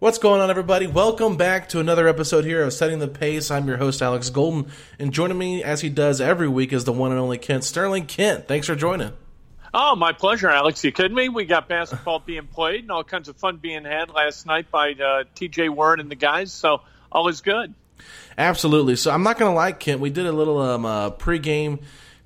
What's going on, everybody? Welcome back to another episode here of Setting the Pace. I'm your host, Alex Golden, and joining me as he does every week is the one and only Kent Sterling. Kent, thanks for joining. Oh, my pleasure, Alex. You kidding me? We got basketball being played and all kinds of fun being had last night by uh, TJ Warren and the guys, so all is good. Absolutely. So I'm not going to lie, Kent. We did a little um, uh, pregame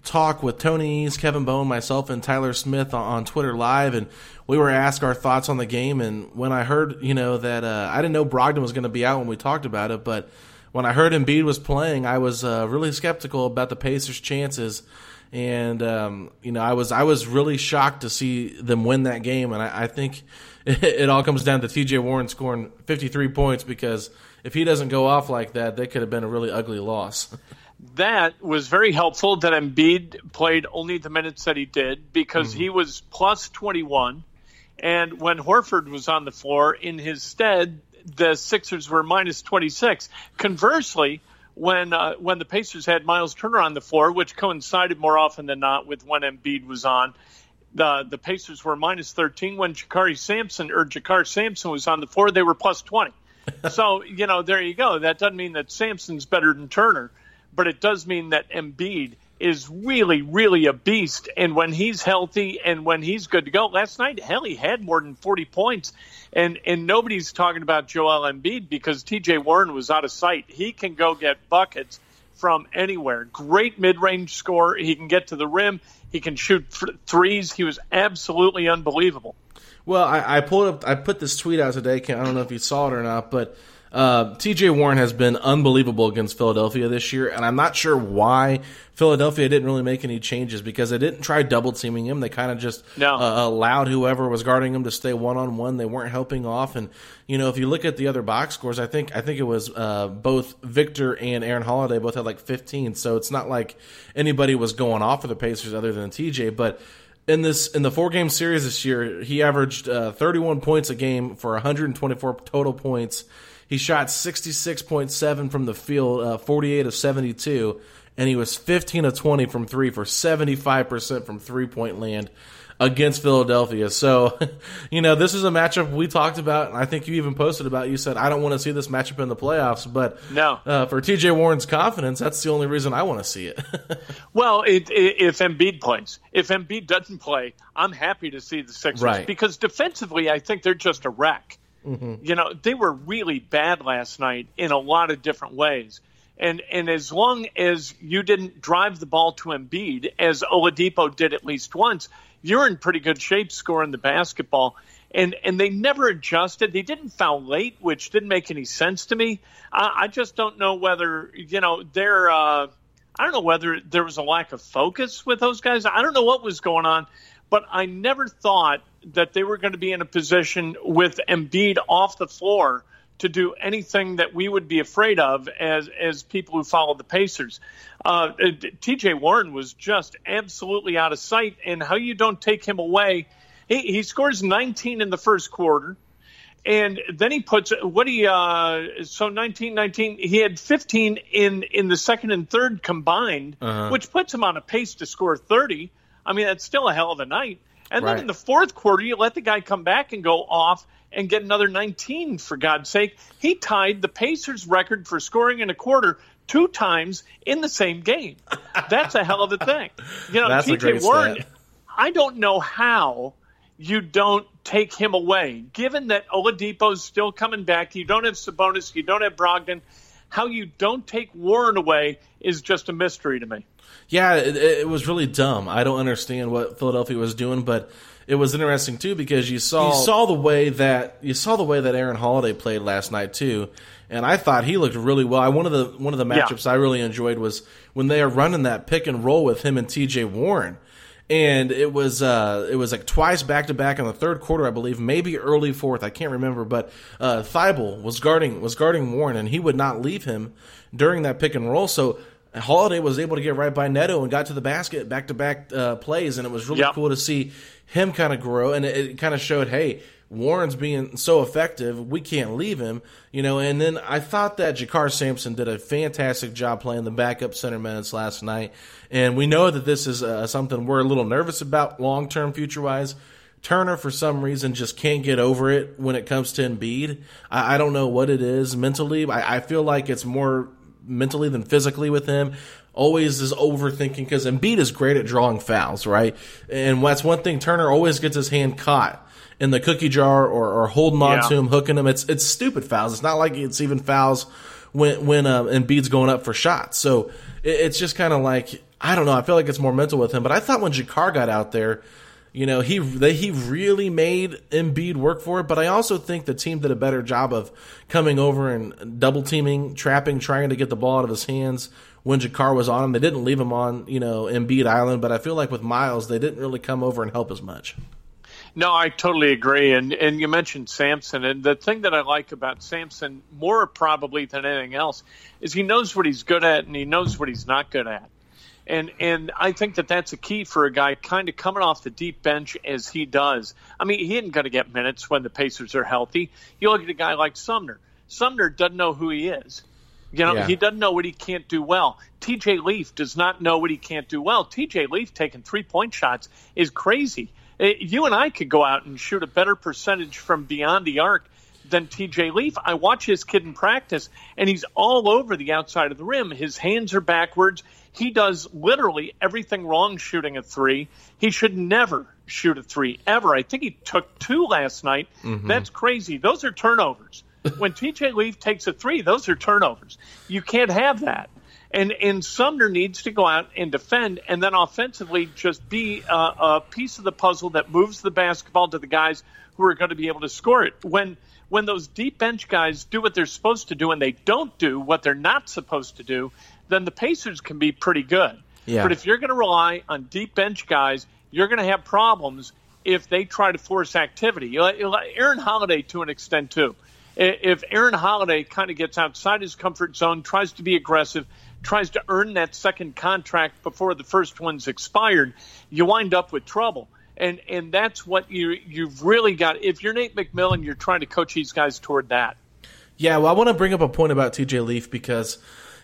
talk with Tony East, Kevin Bone, myself, and Tyler Smith on, on, Twitter Live, and we were asked our thoughts on the game. And when I heard, you know, that uh, I didn't know Brogdon was going to be out when we talked about it, but when I heard Embiid was playing, I was uh, really skeptical about the Pacers' chances. And um, you know, I was I was really shocked to see them win that game, and I, I think it, it all comes down to T.J. Warren scoring 53 points because if he doesn't go off like that, that could have been a really ugly loss. that was very helpful that Embiid played only the minutes that he did because mm-hmm. he was plus 21. And when Horford was on the floor in his stead, the Sixers were minus 26. Conversely, when uh, when the Pacers had Miles Turner on the floor, which coincided more often than not with when Embiid was on, the the Pacers were minus 13. When Jakari Sampson or JaKarr Sampson was on the floor, they were plus 20. so you know, there you go. That doesn't mean that Sampson's better than Turner, but it does mean that Embiid is really, really a beast. And when he's healthy and when he's good to go, last night, hell, he had more than 40 points. And and nobody's talking about Joel Embiid because T.J. Warren was out of sight. He can go get buckets from anywhere. Great mid-range score. He can get to the rim. He can shoot th- threes. He was absolutely unbelievable. Well, I, I pulled up. I put this tweet out today. I don't know if you saw it or not, but uh, TJ Warren has been unbelievable against Philadelphia this year, and I'm not sure why Philadelphia didn't really make any changes because they didn't try double teaming him. They kind of just no. uh, allowed whoever was guarding him to stay one on one. They weren't helping off, and you know if you look at the other box scores, I think I think it was uh, both Victor and Aaron Holiday both had like 15. So it's not like anybody was going off for the Pacers other than TJ, but in this in the four game series this year, he averaged uh, 31 points a game for 124 total points. He shot 66.7 from the field, uh, 48 of 72, and he was 15 of 20 from three for 75% from three point land against Philadelphia. So, you know, this is a matchup we talked about, and I think you even posted about. You said I don't want to see this matchup in the playoffs, but no, uh, for TJ Warren's confidence, that's the only reason I want to see it. well, it, it, if Embiid plays, if Embiid doesn't play, I'm happy to see the Sixers right. because defensively, I think they're just a wreck. Mm-hmm. You know, they were really bad last night in a lot of different ways. And and as long as you didn't drive the ball to Embiid, as Oladipo did at least once, you're in pretty good shape scoring the basketball. And and they never adjusted. They didn't foul late, which didn't make any sense to me. I, I just don't know whether you know they're. Uh, I don't know whether there was a lack of focus with those guys. I don't know what was going on, but I never thought that they were going to be in a position with Embiid off the floor to do anything that we would be afraid of as as people who follow the Pacers. Uh, T.J. Warren was just absolutely out of sight, and how you don't take him away. He, he scores 19 in the first quarter. And then he puts what he uh, so 19 19 he had 15 in in the second and third combined, uh-huh. which puts him on a pace to score 30. I mean that's still a hell of a night. And right. then in the fourth quarter, you let the guy come back and go off and get another 19, for God's sake. He tied the Pacers' record for scoring in a quarter two times in the same game. That's a hell of a thing. You know, TJ Warren, stat. I don't know how you don't take him away. Given that Oladipo's still coming back, you don't have Sabonis, you don't have Brogdon. How you don't take Warren away is just a mystery to me. Yeah, it, it, was really dumb. I don't understand what Philadelphia was doing, but it was interesting too because you saw you saw the way that you saw the way that Aaron Holiday played last night too, and I thought he looked really well. I, one of the one of the matchups yeah. I really enjoyed was when they are running that pick and roll with him and T.J. Warren. And it was uh, it was like twice back to back in the third quarter, I believe, maybe early fourth, I can't remember. But uh, Thybulle was guarding was guarding Warren, and he would not leave him during that pick and roll. So Holiday was able to get right by Neto and got to the basket back to back plays, and it was really yep. cool to see him kind of grow. And it, it kind of showed, hey, Warren's being so effective, we can't leave him, you know. And then I thought that JaKarr Sampson did a fantastic job playing the backup center minutes last night, and we know that this is uh, something we're a little nervous about long term, future wise. Turner, for some reason, just can't get over it when it comes to Embiid. I, I don't know what it is mentally. I, I feel like it's more mentally than physically with him. Always is overthinking because Embiid is great at drawing fouls, right? And that's one thing. Turner always gets his hand caught in the cookie jar or, or holding on yeah. to him, hooking him. It's it's stupid fouls. It's not like it's even fouls when when uh, Embiid's going up for shots. So it, it's just kind of like I don't know. I feel like it's more mental with him. But I thought when JaKarr got out there you know, he they, he really made Embiid work for it, but I also think the team did a better job of coming over and double teaming, trapping, trying to get the ball out of his hands when JaKarr was on him. They didn't leave him on, you know, Embiid Island, but I feel like with Miles, they didn't really come over and help as much. No, I totally agree. And and you mentioned Sampson, and the thing that I like about Sampson more probably than anything else is he knows what he's good at and he knows what he's not good at. And and I think that that's a key for a guy kind of coming off the deep bench as he does. I mean, he isn't going to get minutes when the Pacers are healthy. You look at a guy like Sumner. Sumner doesn't know who he is. You know, yeah. he doesn't know what he can't do well. TJ Leaf does not know what he can't do well. TJ Leaf taking three point shots is crazy. Eh, you and I could go out and shoot a better percentage from beyond the arc than TJ Leaf. I watch his kid in practice, and he's all over the outside of the rim. His hands are backwards. He does literally everything wrong shooting a three. He should never shoot a three ever. I think he took two last night. Mm-hmm. That's crazy. Those are turnovers. when TJ Leaf takes a three, those are turnovers. You can't have that. And and Sumner needs to go out and defend, and then offensively just be a, a piece of the puzzle that moves the basketball to the guys who are going to be able to score it. When when those deep bench guys do what they're supposed to do and they don't do what they're not supposed to do, then the Pacers can be pretty good. Yeah. But if you're going to rely on deep bench guys, you're going to have problems if they try to force activity. Aaron Holiday, to an extent, too. If Aaron Holiday kind of gets outside his comfort zone, tries to be aggressive, tries to earn that second contract before the first one's expired, you wind up with trouble. And and that's what you you've really got. If you're Nate McMillan, you're trying to coach these guys toward that. Yeah, well, I want to bring up a point about TJ Leaf because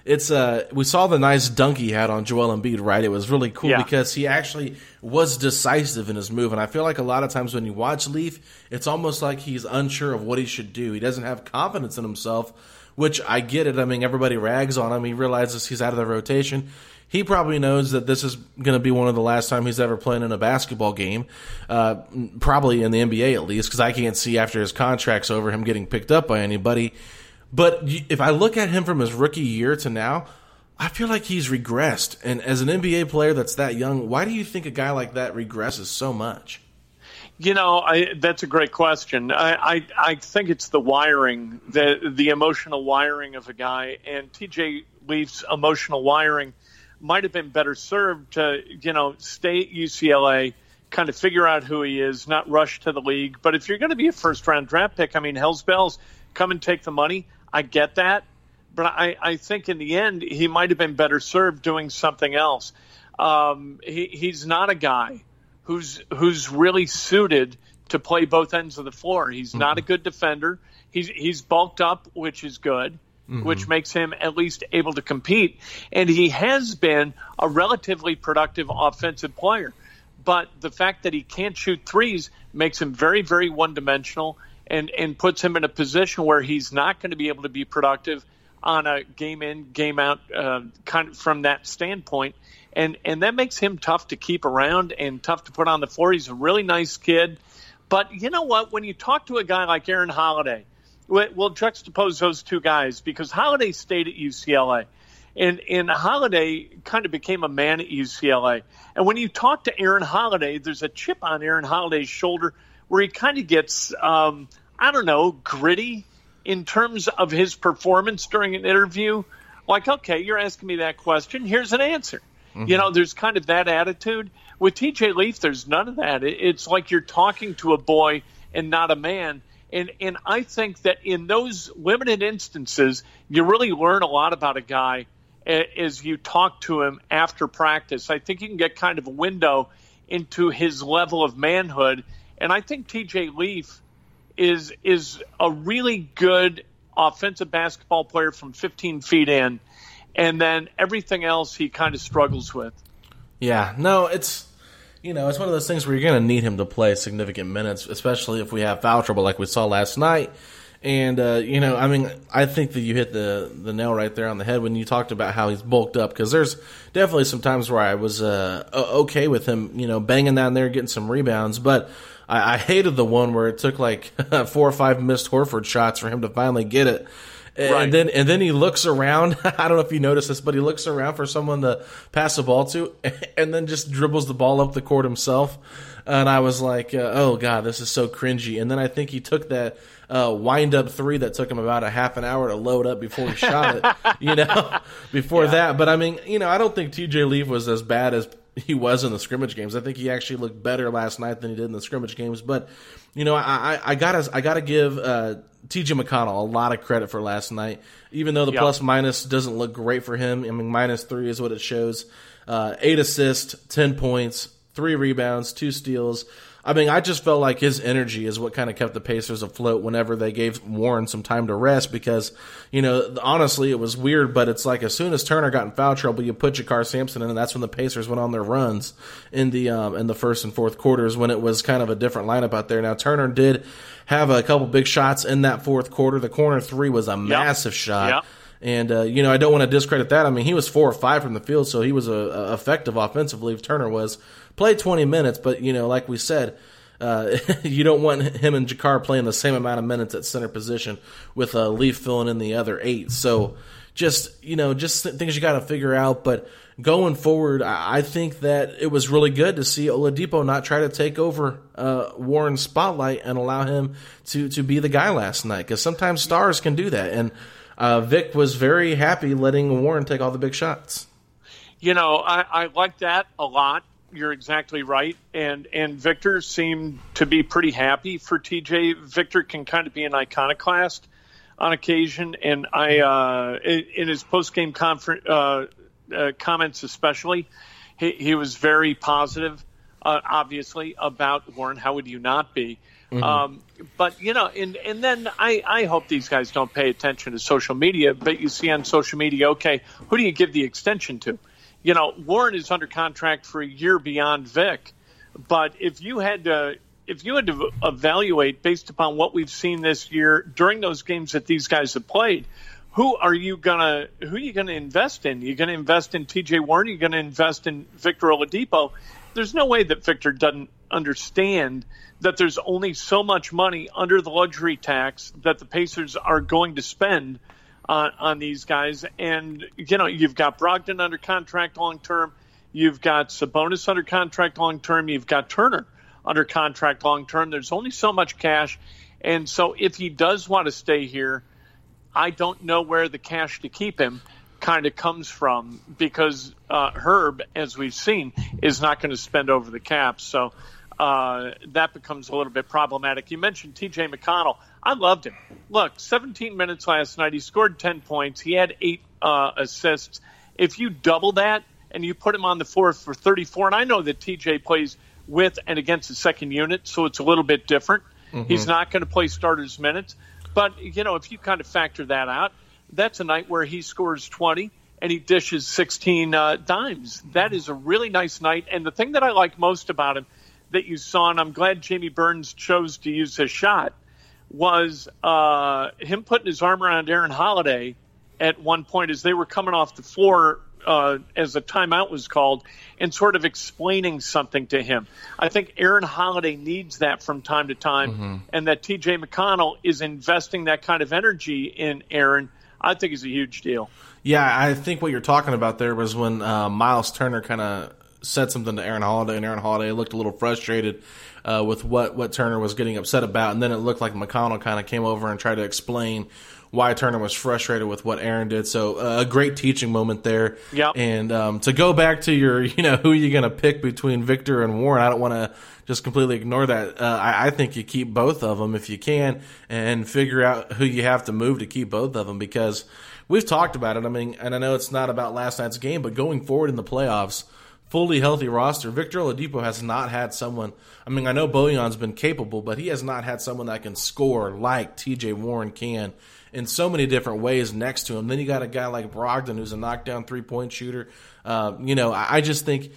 it's uh we saw the nice dunk he had on Joel Embiid, right? It was really cool yeah. because he actually was decisive in his move, and I feel like a lot of times when you watch Leaf, it's almost like he's unsure of what he should do. He doesn't have confidence in himself, which I get it. I mean, everybody rags on him. He realizes he's out of the rotation. He probably knows that this is going to be one of the last time he's ever playing in a basketball game, uh, probably in the NBA at least, because I can't see after his contract's over him getting picked up by anybody. But if I look at him from his rookie year to now, I feel like he's regressed. And as an NBA player that's that young, why do you think a guy like that regresses so much? You know, I, that's a great question. I, I, I think it's the wiring, the the emotional wiring of a guy, and TJ Leaf's emotional wiring might have been better served to, you know, stay at UCLA, kind of figure out who he is, not rush to the league. But if you're going to be a first round draft pick, I mean, Hell's Bells, come and take the money. I get that. But I, I think in the end, he might have been better served doing something else. Um, he, he's not a guy who's who's really suited to play both ends of the floor. He's mm-hmm. not a good defender. He's he's bulked up, which is good mm-hmm. which makes him at least able to compete. And he has been a relatively productive offensive player. But the fact that he can't shoot threes makes him very, very one dimensional and, and puts him in a position where he's not going to be able to be productive on a game in, game out uh, kind of from that standpoint. And, and that makes him tough to keep around and tough to put on the floor. He's a really nice kid. But you know what? When you talk to a guy like Aaron Holiday, We'll juxtapose those two guys because Holiday stayed at UCLA. And, and Holiday kind of became a man at UCLA. And when you talk to Aaron Holiday, there's a chip on Aaron Holiday's shoulder where he kind of gets, um, I don't know, gritty in terms of his performance during an interview. Like, okay, you're asking me that question. Here's an answer. Mm-hmm. You know, there's kind of that attitude. With TJ Leaf, there's none of that. It's like you're talking to a boy and not a man. And and I think that in those limited instances, you really learn a lot about a guy as you talk to him after practice. I think you can get kind of a window into his level of manhood. And I think TJ Leaf is is a really good offensive basketball player from 15 feet in, and then everything else he kind of struggles with. Yeah, no, it's you know, it's one of those things where you're going to need him to play significant minutes, especially if we have foul trouble like we saw last night. And uh, you know, I mean, I think that you hit the the nail right there on the head when you talked about how he's bulked up because there's definitely some times where I was uh, okay with him, you know, banging down there, getting some rebounds, but I, I hated the one where it took like four or five missed Horford shots for him to finally get it. And right. then and then he looks around. I don't know if you noticed this, but he looks around for someone to pass the ball to, and then just dribbles the ball up the court himself. And I was like, uh, "Oh God, this is so cringy." And then I think he took that uh, wind up three that took him about a half an hour to load up before he shot it. You know, before yeah. that. But I mean, you know, I don't think T.J. Leaf was as bad as he was in the scrimmage games. I think he actually looked better last night than he did in the scrimmage games. But you know, I, I, I gotta I gotta give uh, T.J. McConnell a lot of credit for last night, even though the yep. plus minus doesn't look great for him. I mean, minus three is what it shows. Uh, eight assists, ten points, three rebounds, two steals. I mean, I just felt like his energy is what kind of kept the Pacers afloat whenever they gave Warren some time to rest because, you know, honestly, it was weird, but it's like as soon as Turner got in foul trouble, you put JaKarr Sampson in, and that's when the Pacers went on their runs in the um, in the first and fourth quarters when it was kind of a different lineup out there. Now Turner did have a couple big shots in that fourth quarter. The corner three was a yep. massive shot. Yep. And uh, you know, I don't want to discredit that. I mean, he was four or five from the field, so he was a, a effective offensively. Turner was played 20 minutes, but you know, like we said, uh, you don't want him and JaKarr playing the same amount of minutes at center position with uh, Leaf filling in the other eight. So just you know, just things you got to figure out. But going forward, I think that it was really good to see Oladipo not try to take over uh, Warren's spotlight and allow him to to be the guy last night because sometimes stars can do that. And uh, Vic was very happy letting Warren take all the big shots. You know, I, I like that a lot you're exactly right, and and Victor seemed to be pretty happy for TJ. Victor can kind of be an iconoclast on occasion, and I uh, in his post game conference uh, uh, comments, especially, he, he was very positive, uh, obviously about Warren. How would you not be? Mm-hmm. Um, but you know, and and then I I hope these guys don't pay attention to social media. But you see on social media, okay, who do you give the extension to? you know, Warren is under contract for a year beyond Vic. But if you had to, if you had to evaluate based upon what we've seen this year during those games that these guys have played, who are you gonna who are you gonna invest in? You're gonna invest in T.J. Warren. You're gonna invest in Victor Oladipo. There's no way that Victor doesn't understand that there's only so much money under the luxury tax that the Pacers are going to spend on, on these guys. And, you know, you've got Brogdon under contract long term. You've got Sabonis under contract long term. You've got Turner under contract long term. There's only so much cash. And so if he does want to stay here, I don't know where the cash to keep him kind of comes from because uh, Herb, as we've seen, is not going to spend over the cap. So uh, that becomes a little bit problematic. You mentioned TJ McConnell. I loved him. Look, 17 minutes last night. He scored 10 points. He had eight uh, assists. If you double that and you put him on the floor for 34, and I know that TJ plays with and against the second unit, so it's a little bit different. Mm-hmm. He's not going to play starters minutes. But, you know, if you kind of factor that out, that's a night where he scores 20 and he dishes 16 uh, dimes. That is a really nice night. And the thing that I like most about him that you saw, and I'm glad Jamie Burns chose to use his shot, was uh, him putting his arm around Aaron Holiday at one point as they were coming off the floor uh, as the timeout was called and sort of explaining something to him. I think Aaron Holiday needs that from time to time, mm-hmm. and that TJ McConnell is investing that kind of energy in Aaron. I think is a huge deal. Yeah, I think what you're talking about there was when uh, Miles Turner kind of said something to Aaron Holiday, and Aaron Holiday looked a little frustrated uh, with what, what Turner was getting upset about. And then it looked like McConnell kind of came over and tried to explain why Turner was frustrated with what Aaron did. So uh, a great teaching moment there. Yep. And um, to go back to your, you know, who are you going to pick between Victor and Warren? I don't want to just completely ignore that. Uh, I, I, think you keep both of them if you can, and figure out who you have to move to keep both of them because we've talked about it. I mean, and I know it's not about last night's game, but going forward in the playoffs fully healthy roster. Victor Oladipo has not had someone. I mean, I know Bojan's been capable, but he has not had someone that can score like T.J. Warren can in so many different ways next to him. Then you got a guy like Brogdon who's a knockdown three point shooter. Uh, you know, I, I just think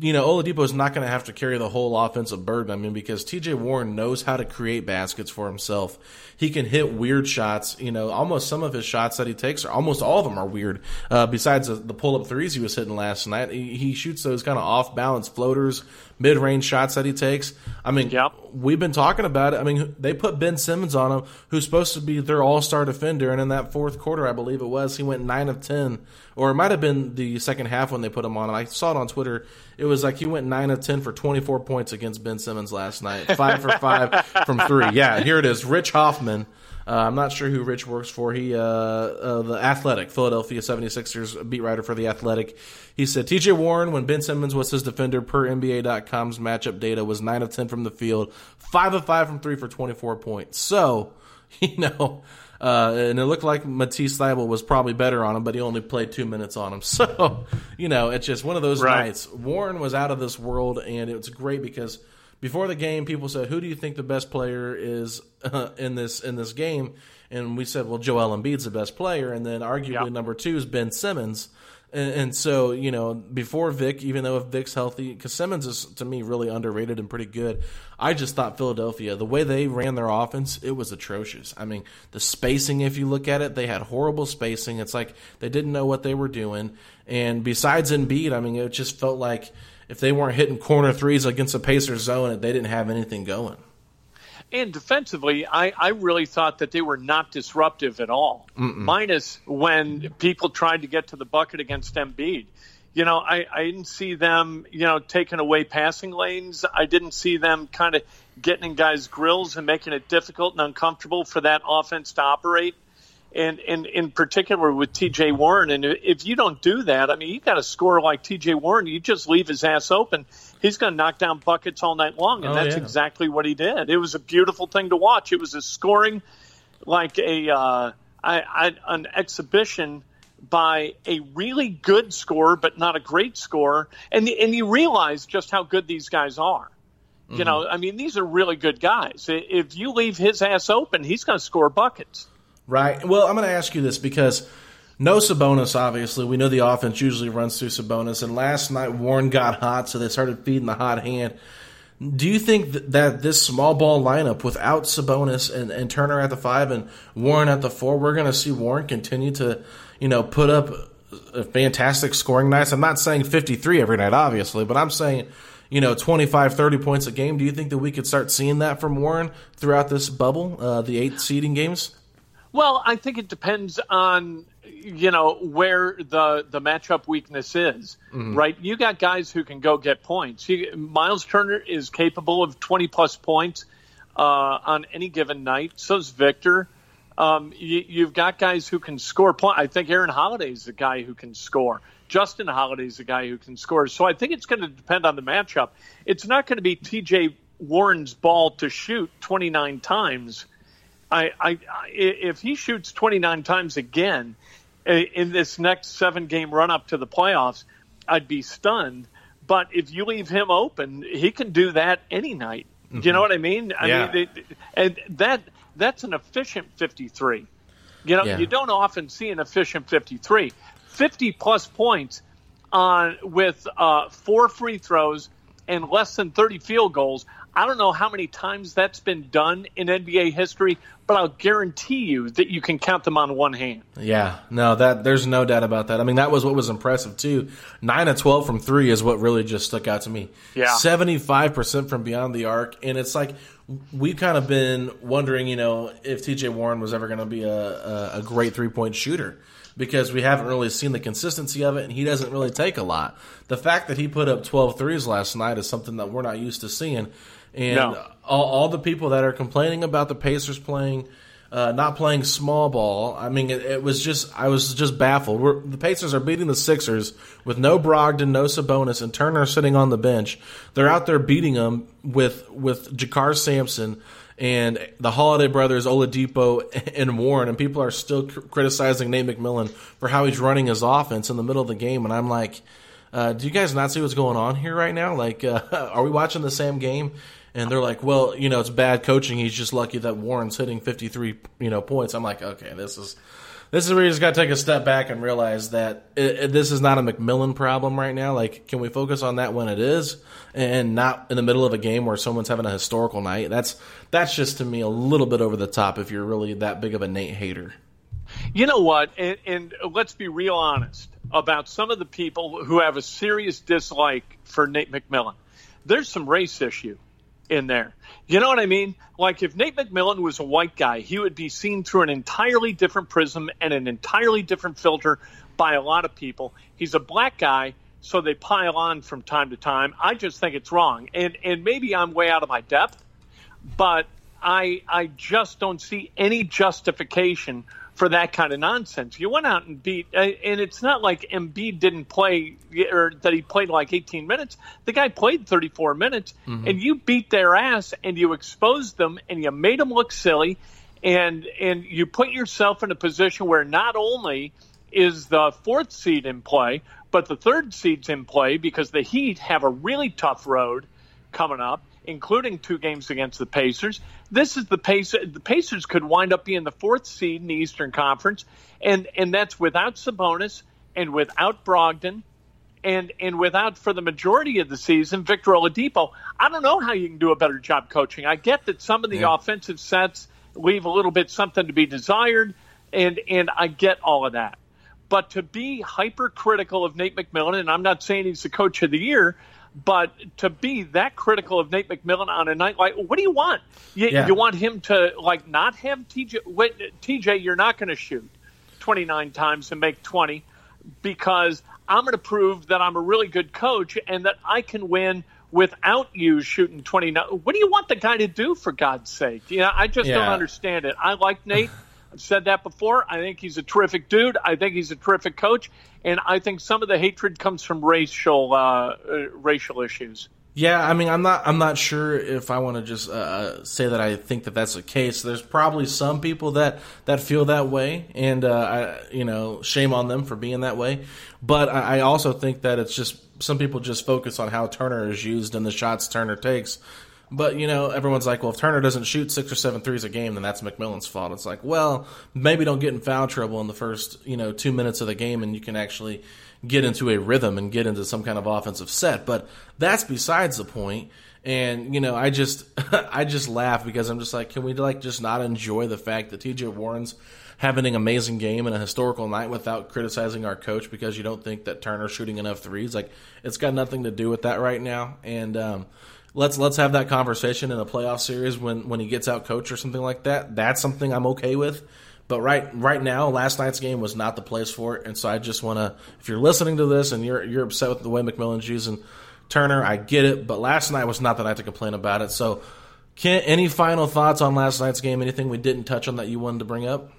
you know, Oladipo is not going to have to carry the whole offensive burden. I mean, because TJ Warren knows how to create baskets for himself. He can hit weird shots. You know, almost some of his shots that he takes, are, almost all of them are weird. Uh, besides the, the pull up threes he was hitting last night, he, he shoots those kind of off balance floaters, mid range shots that he takes. I mean, yep. we've been talking about it. I mean, they put Ben Simmons on him, who's supposed to be their all star defender. And in that fourth quarter, I believe it was, he went 9 of 10 or it might have been the second half when they put him on. I saw it on Twitter. It was like he went nine of ten for twenty four points against Ben Simmons last night, five for five from three. Yeah, here it is. Rich Hoffman. Uh, I'm not sure who Rich works for. He, uh, uh, the Athletic, Philadelphia 76ers beat writer for the Athletic. He said TJ Warren, when Ben Simmons was his defender per NBA.com's matchup data, was nine of ten from the field, five of five from three for 24 points. So, you know, uh, and it looked like Matisse Thybulle was probably better on him, but he only played two minutes on him. So, you know, it's just one of those right. nights. Warren was out of this world, and it was great because before the game, people said, "Who do you think the best player is uh, in this in this game?" And we said, "Well, Joel Embiid's the best player," and then arguably yep. number two is Ben Simmons. And, and, so, you know, before Vic, even though if Vic's healthy, because Simmons is to me really underrated and pretty good. I just thought Philadelphia, the way they ran their offense, it was atrocious. I mean, the spacing, if you look at it, they had horrible spacing. It's like they didn't know what they were doing. And besides Embiid, I mean, it just felt like if they weren't hitting corner threes against the Pacers zone, they didn't have anything going. And defensively, I, I really thought that they were not disruptive at all, Mm-mm. minus when people tried to get to the bucket against Embiid. You know, I, I didn't see them, you know, taking away passing lanes. I didn't see them kind of getting in guys' grills and making it difficult and uncomfortable for that offense to operate and, and in particular with TJ Warren. And if you don't do that, I mean, you got to score like TJ Warren. You just leave his ass open. He's going to knock down buckets all night long, and oh, that's yeah. exactly what he did. It was a beautiful thing to watch. It was a scoring like a uh, I, I, an exhibition by a really good scorer, but not a great scorer. And and you realize just how good these guys are. Mm-hmm. You know, I mean, these are really good guys. If you leave his ass open, he's going to score buckets. Right. Well, I'm going to ask you this because no Sabonis, obviously. We know the offense usually runs through Sabonis, and last night Warren got hot, so they started feeding the hot hand. Do you think that this small ball lineup without Sabonis and, and Turner at the five and Warren at the four, we're going to see Warren continue to, you know, put up fantastic scoring nights? I'm not saying 53 every night, obviously, but I'm saying, you know, 25, 30 points a game. Do you think that we could start seeing that from Warren throughout this bubble, uh, the eight seeding games? Well, I think it depends on you know where the the matchup weakness is, mm-hmm. right? You got guys who can go get points. You, Miles Turner is capable of 20 plus points uh, on any given night. So is Victor. Um, you, have got guys who can score. Points. I think Aaron Holiday is the guy who can score. Justin Holiday is the guy who can score. So I think it's going to depend on the matchup. It's not going to be T.J. Warren's ball to shoot 29 times. I, I, if he shoots 29 times again in this next seven game run up to the playoffs, I'd be stunned. But if you leave him open, he can do that any night. Mm-hmm. You know what I mean? I yeah. mean, and that that's an efficient 53. You know, yeah. you don't often see an efficient 53. 50 plus points on with uh, four free throws and less than 30 field goals. I don't know how many times that's been done in NBA history, but I'll guarantee you that you can count them on one hand. Yeah, no, that there's no doubt about that. I mean, that was what was impressive too. Nine of twelve from three is what really just stuck out to me. Yeah, seventy five percent from beyond the arc, and it's like we've kind of been wondering, you know, if T.J. Warren was ever going to be a, a, a great three point shooter because we haven't really seen the consistency of it, and he doesn't really take a lot. The fact that he put up 12 threes last night is something that we're not used to seeing. And no. all, all, the people that are complaining about the Pacers playing, uh, not playing small ball, I mean, it, it was just, I was just baffled. We're, the Pacers are beating the Sixers with no Brogdon, no Sabonis, and Turner sitting on the bench. They're out there beating them with, with JaKarr Sampson and the Holiday brothers, Oladipo and Warren, and people are still cr- criticizing Nate McMillan for how he's running his offense in the middle of the game. And I'm like, uh, do you guys not see what's going on here right now? Like, uh, are we watching the same game? and they're like, "Well, you know, it's bad coaching. He's just lucky that Warren's hitting 53, you know, points." I'm like, "Okay, this is this is where you just got to take a step back and realize that it, it, this is not a McMillan problem right now. Like, can we focus on that when it is, and not in the middle of a game where someone's having a historical night? That's that's just to me a little bit over the top. If you're really that big of a Nate hater, you know what? And, and let's be real honest about some of the people who have a serious dislike for Nate McMillan. There's some race issue in there. You know what I mean? Like if Nate McMillan was a white guy, he would be seen through an entirely different prism and an entirely different filter by a lot of people. He's a black guy, so they pile on from time to time. I just think it's wrong. And and maybe I'm way out of my depth, but I I just don't see any justification for that kind of nonsense. You went out and beat, uh, and it's not like Embiid didn't play or that he played like 18 minutes. The guy played 34 minutes, mm-hmm. and you beat their ass and you exposed them and you made them look silly, and and you put yourself in a position where not only is the fourth seed in play, but the third seed's in play because the Heat have a really tough road coming up including two games against the Pacers. This is the Pacers. The Pacers could wind up being the fourth seed in the Eastern Conference, and and that's without Sabonis and without Brogdon. And, and without for the majority of the season Victor Oladipo, I don't know how you can do a better job coaching. I get that some of the yeah. offensive sets leave a little bit something to be desired, and and I get all of that. But to be hypercritical of Nate McMillan, and I'm not saying he's the coach of the year, but to be that critical of Nate McMillan on a night like, what do you want? You, yeah. you want him to like not have TJ? Wait, TJ, you're not going to shoot 29 times and make 20 because I'm going to prove that I'm a really good coach and that I can win without you shooting 29. What do you want the guy to do for God's sake? You know, I just yeah. don't understand it. I like Nate. I've said that before. I think he's a terrific dude. I think he's a terrific coach, and I think some of the hatred comes from racial uh, uh, racial issues. Yeah, I mean, I'm not. I'm not sure if I want to just uh, say that I think that that's the case. There's probably some people that that feel that way, and uh, I, you know, shame on them for being that way. But I, I also think that it's just some people just focus on how Turner is used and the shots Turner takes but you know, everyone's like, well, if Turner doesn't shoot six or seven threes a game, then that's McMillan's fault. It's like, well, maybe don't get in foul trouble in the first you know two minutes of the game, and you can actually get into a rhythm and get into some kind of offensive set. But that's besides the point. And you know, I just I just laugh because I'm just like, can we like just not enjoy the fact that T.J. Warren's having an amazing game and a historical night without criticizing our coach because you don't think that Turner's shooting enough threes? Like, it's got nothing to do with that right now. And um, let's let's have that conversation in a playoff series when when he gets out coach or something like that. That's something I'm okay with. But right right now, last night's game was not the place for it, and so I just want to. If you're listening to this and you're you're upset with the way McMillan's using Turner, I get it. But last night was not the night to complain about it. So Kent, any final thoughts on last night's game? Anything we didn't touch on that you wanted to bring up?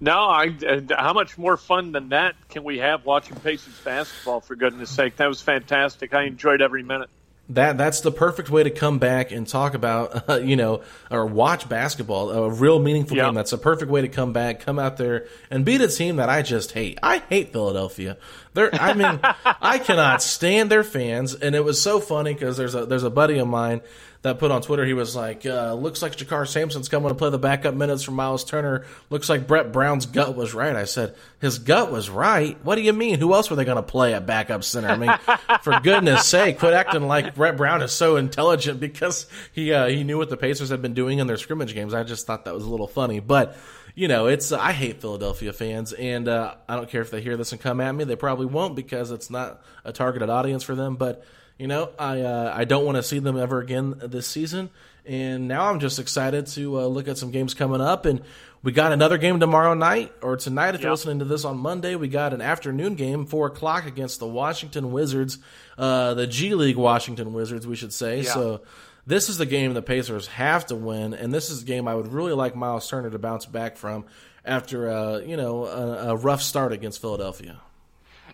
No, I. Uh, how much more fun than that can we have watching Pacers basketball? For goodness' sake, that was fantastic. I enjoyed every minute that that's the perfect way to come back and talk about uh, you know or watch basketball a real meaningful yep. game that's a perfect way to come back come out there and beat a team that i just hate. I hate philadelphia. They're i mean i cannot stand their fans. And it was so funny because there's a there's a buddy of mine that put on Twitter, he was like, uh, "Looks like JaKarr Sampson's coming to play the backup minutes for Miles Turner. Looks like Brett Brown's gut was right." I said, "His gut was right. What do you mean? Who else were they going to play at backup center? I mean, for goodness' sake, quit acting like Brett Brown is so intelligent because he uh, he knew what the Pacers had been doing in their scrimmage games. I just thought that was a little funny, but." You know, it's uh, I hate Philadelphia fans, and uh, I don't care if they hear this and come at me. They probably won't because it's not a targeted audience for them. But you know, I uh, I don't want to see them ever again this season. And now I'm just excited to uh, look at some games coming up. And we got another game tomorrow night, or tonight if yep. you're listening to this on Monday. We got an afternoon game, 4 o'clock, against the Washington Wizards, uh, the G League Washington Wizards, we should say. Yeah. So this is the game the Pacers have to win. And this is a game I would really like Miles Turner to bounce back from after, uh, you know, a, a rough start against Philadelphia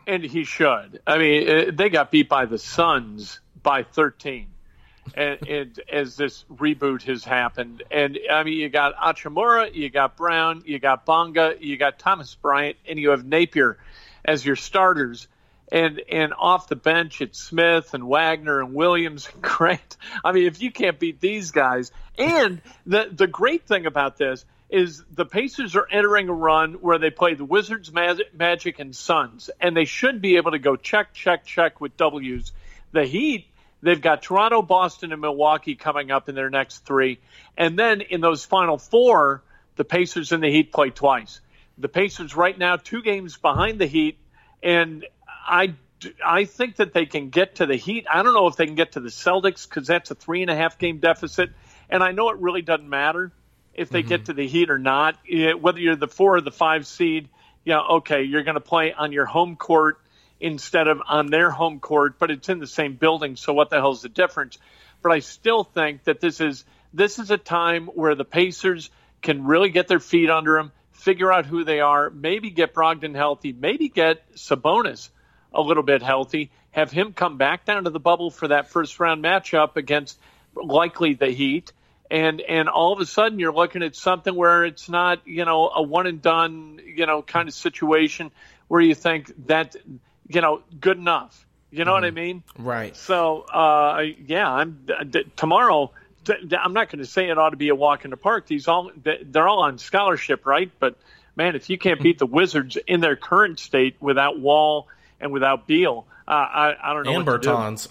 and he should. I mean, uh, they got beat by the Suns by 13. and, and, as this reboot has happened, and I mean, you got Hachimura, you got Brown, you got Bonga, you got Thomas Bryant, and you have Napier as your starters. And and off the bench, it's Smith and Wagner and Williams and Grant. I mean, if you can't beat these guys, and the the great thing about this is the Pacers are entering a run where they play the Wizards, Magic, and Suns, and they should be able to go check, check, check with W's. The Heat, they've got Toronto, Boston, and Milwaukee coming up in their next three. And then in those final four, the Pacers and the Heat play twice. The Pacers right now two games behind the Heat, and I I think that they can get to the Heat. I don't know if they can get to the Celtics because that's a three and a half game deficit. And I know it really doesn't matter if they mm-hmm. get to the Heat or not. Whether you're the four or the five seed, yeah, you know, okay, you're going to play on your home court instead of on their home court, but it's in the same building. So what the hell's the difference? But I still think that this is this is a time where the Pacers can really get their feet under them, figure out who they are, maybe get Brogdon healthy, maybe get Sabonis a little bit healthy, have him come back down to the bubble for that first round matchup against likely the Heat and and all of a sudden you're looking at something where it's not you know a one and done you know kind of situation where you think that you know good enough you know mm-hmm. what i mm-hmm. mean right so uh yeah i'm d- tomorrow d- i'm not going to say it ought to be a walk in the park these all they're all on scholarship right but man if you can't beat the wizards in their current state without wall and without beal uh, I, I don't know and Bertans.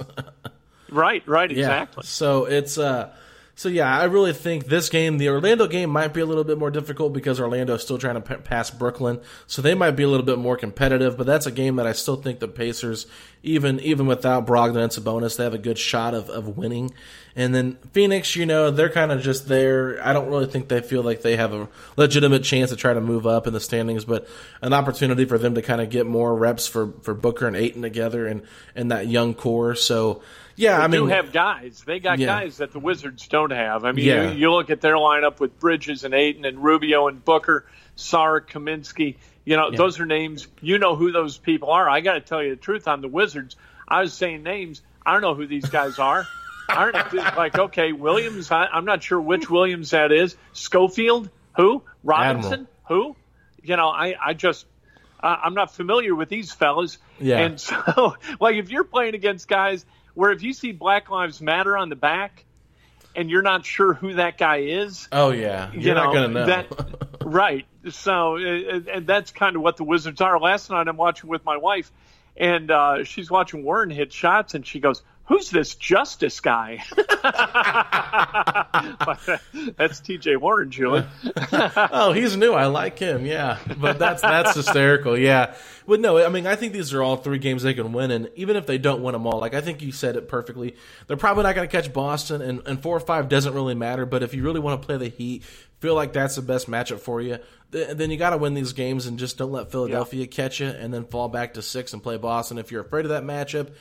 right right exactly yeah. so it's uh so yeah, I really think this game, the Orlando game, might be a little bit more difficult because Orlando is still trying to p- pass Brooklyn, so they might be a little bit more competitive. But that's a game that I still think the Pacers, even even without Brogdon and Sabonis, they have a good shot of, of winning. And then Phoenix, you know, they're kind of just there. I don't really think they feel like they have a legitimate chance to try to move up in the standings, but an opportunity for them to kind of get more reps for, for Booker and Ayton together and, and that young core. So yeah, they I mean, do have guys. They got yeah. guys that the Wizards don't have. I mean, yeah. you, you, look at their lineup with Bridges and Ayton and Rubio and Booker, Saric, Kaminsky. You know, yeah. those are names. You know who those people are. I got to tell you the truth on the Wizards. I was saying names. I don't know who these guys are. aren't like okay, Williams. I, am not sure which Williams that is. Schofield, who? Robinson, Admiral. who? You know, I I just uh, I'm not familiar with these fellas. Yeah. And so, like, if you're playing against guys where if you see Black Lives Matter on the back and you're not sure who that guy is, oh yeah, you're you know, not gonna know. that, right? So and that's kind of what the Wizards are. Last night I'm watching with my wife, and uh, she's watching Warren hit shots, and she goes, who's this Justice guy? that's T.J. Warren, Julie. oh, he's new. I like him. Yeah, but that's that's hysterical. Yeah, but no, I mean, I think these are all three games they can win, and even if they don't win them all, like I think you said it perfectly, they're probably not going to catch Boston, and, and four or five doesn't really matter. But if you really want to play the Heat, feel like that's the best matchup for you, then you got to win these games and just don't let Philadelphia yeah. catch you, and then fall back to six and play Boston. If you're afraid of that matchup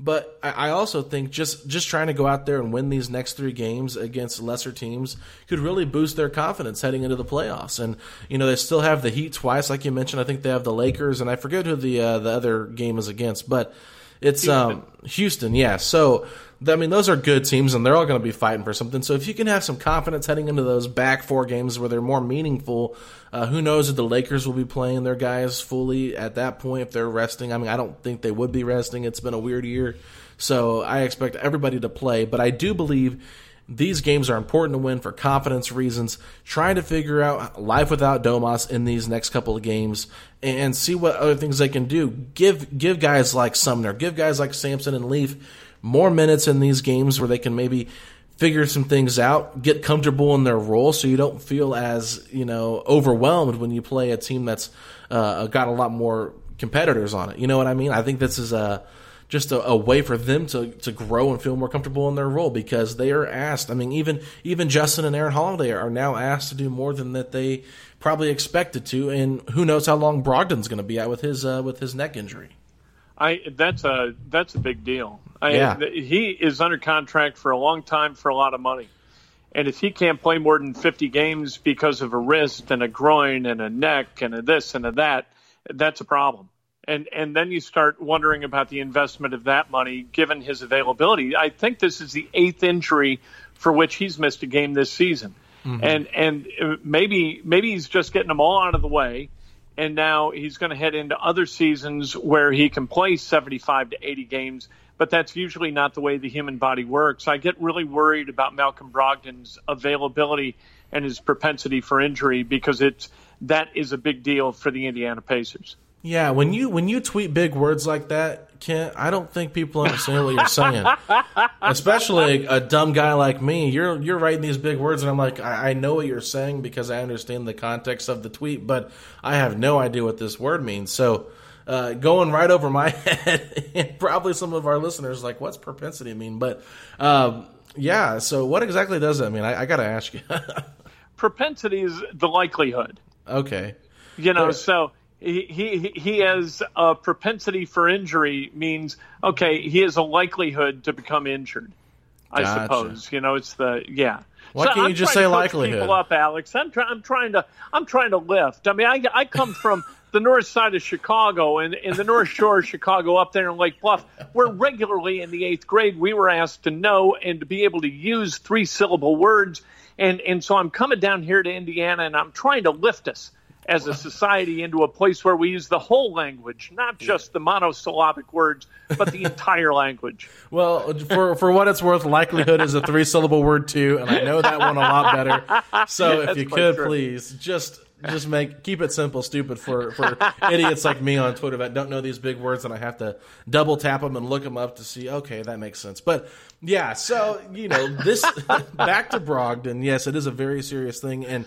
But I also think just just trying to go out there and win these next three games against lesser teams could really boost their confidence heading into the playoffs. And you know they still have the Heat twice, like you mentioned. I think they have the Lakers, and I forget who the uh, the other game is against, but it's Houston. um Houston. Yeah, so I mean, those are good teams, and they're all going to be fighting for something. So if you can have some confidence heading into those back four games where they're more meaningful, uh, who knows if the Lakers will be playing their guys fully at that point if they're resting. I mean, I don't think they would be resting. It's been a weird year, so I expect everybody to play. But I do believe these games are important to win for confidence reasons. Trying to figure out life without Domas in these next couple of games and see what other things they can do. Give give guys like Sumner, give guys like Sampson and Leaf more minutes in these games where they can maybe figure some things out, get comfortable in their role, so you don't feel as you know overwhelmed when you play a team that's uh, got a lot more competitors on it. You know what I mean? I think this is a just a, a, way for them to, to grow and feel more comfortable in their role because they are asked. I mean, even even Justin and Aaron Holiday are now asked to do more than that they probably expected to, and who knows how long Brogdon's going to be out with his uh, with his neck injury. I that's a that's a big deal. I, yeah. he is under contract for a long time for a lot of money, and if he can't play more than fifty games because of a wrist and a groin and a neck and a this and a that, that's a problem. And and then you start wondering about the investment of that money given his availability. I think this is the eighth injury for which he's missed a game this season, mm-hmm. and and maybe maybe he's just getting them all out of the way and now he's going to head into other seasons where he can play 75 to 80 games, but that's usually not the way the human body works. I get really worried about Malcolm Brogdon's availability and his propensity for injury because it's that is a big deal for the Indiana Pacers. Yeah, when you when you tweet big words like that, Kent, I don't think people understand what you're saying. Especially a, a, dumb guy like me. You're you're writing these big words, and I'm like, I, I, know what you're saying because I understand the context of the tweet, but I have no idea what this word means. So, uh, going right over my head, and probably some of our listeners like, what's propensity mean? But um, yeah, so what exactly does that mean? I, I got to ask you. propensity is the likelihood. Okay. You know, so he, he he has a propensity for injury means okay he has a likelihood to become injured i gotcha. suppose you know it's the yeah. Why so can't I'm you just say likelihood people up alex. I'm trying i'm trying to i'm trying to lift. I mean i i come from the north side of chicago and in the north shore of chicago up there in lake bluff where regularly in the eighth grade we were asked to know and to be able to use three syllable words. And and so i'm coming down here to indiana and i'm trying to lift us as a society into a place where we use the whole language, not just the monosyllabic words, but the entire language. Well, for for what it's worth, likelihood is a three syllable word too, and I know that one a lot better. So if you could true. please just just make keep it simple, stupid for for idiots like me on Twitter that don't know these big words and I have to double tap them and look them up to see. Okay, that makes sense. But yeah, so you know this back to Brogdon. Yes, it is a very serious thing, and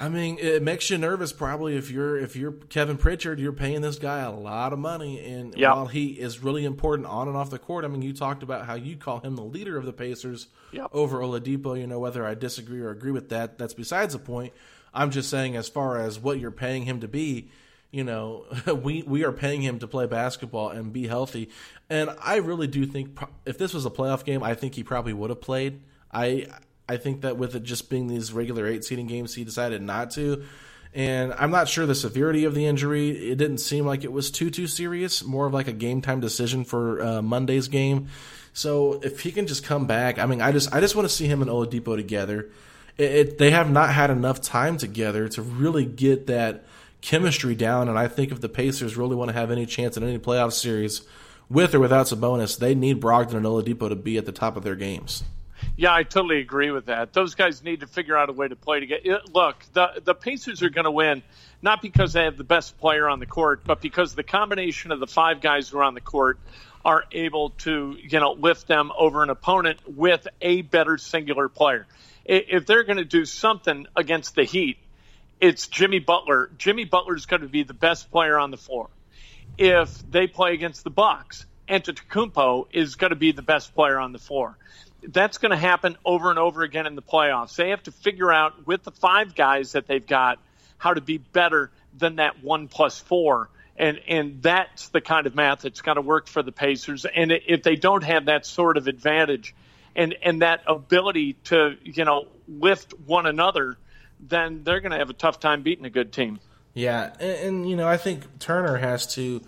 I mean, it makes you nervous probably if you're if you're Kevin Pritchard, you're paying this guy a lot of money, and yep. while he is really important on and off the court, I mean, you talked about how you call him the leader of the Pacers yep. over Oladipo. You know, whether I disagree or agree with that, that's besides the point. I'm just saying, as far as what you're paying him to be, you know, we we are paying him to play basketball and be healthy, and I really do think if this was a playoff game, I think he probably would have played. I I think that with it just being these regular eight seeding games, he decided not to. And I'm not sure the severity of the injury. It didn't seem like it was too too serious. More of like a game time decision for uh, Monday's game. So if he can just come back, I mean, I just I just want to see him and Oladipo together. It, it, they have not had enough time together to really get that chemistry down. And I think if the Pacers really want to have any chance in any playoff series, with or without Sabonis, they need Brogdon and Oladipo to be at the top of their games. Yeah, I totally agree with that. Those guys need to figure out a way to play together. Look, the the Pacers are going to win not because they have the best player on the court, but because the combination of the five guys who are on the court are able to, you know, lift them over an opponent with a better singular player. If they're going to do something against the Heat, it's Jimmy Butler. Jimmy Butler is going to be the best player on the floor. If they play against the Bucks, Antetokounmpo is going to be the best player on the floor that's going to happen over and over again in the playoffs. They have to figure out with the five guys that they've got how to be better than that one plus four. And and that's the kind of math that's got to work for the Pacers. And if they don't have that sort of advantage, and and that ability to you know lift one another, then they're going to have a tough time beating a good team. Yeah, and, and, you know I think Turner has to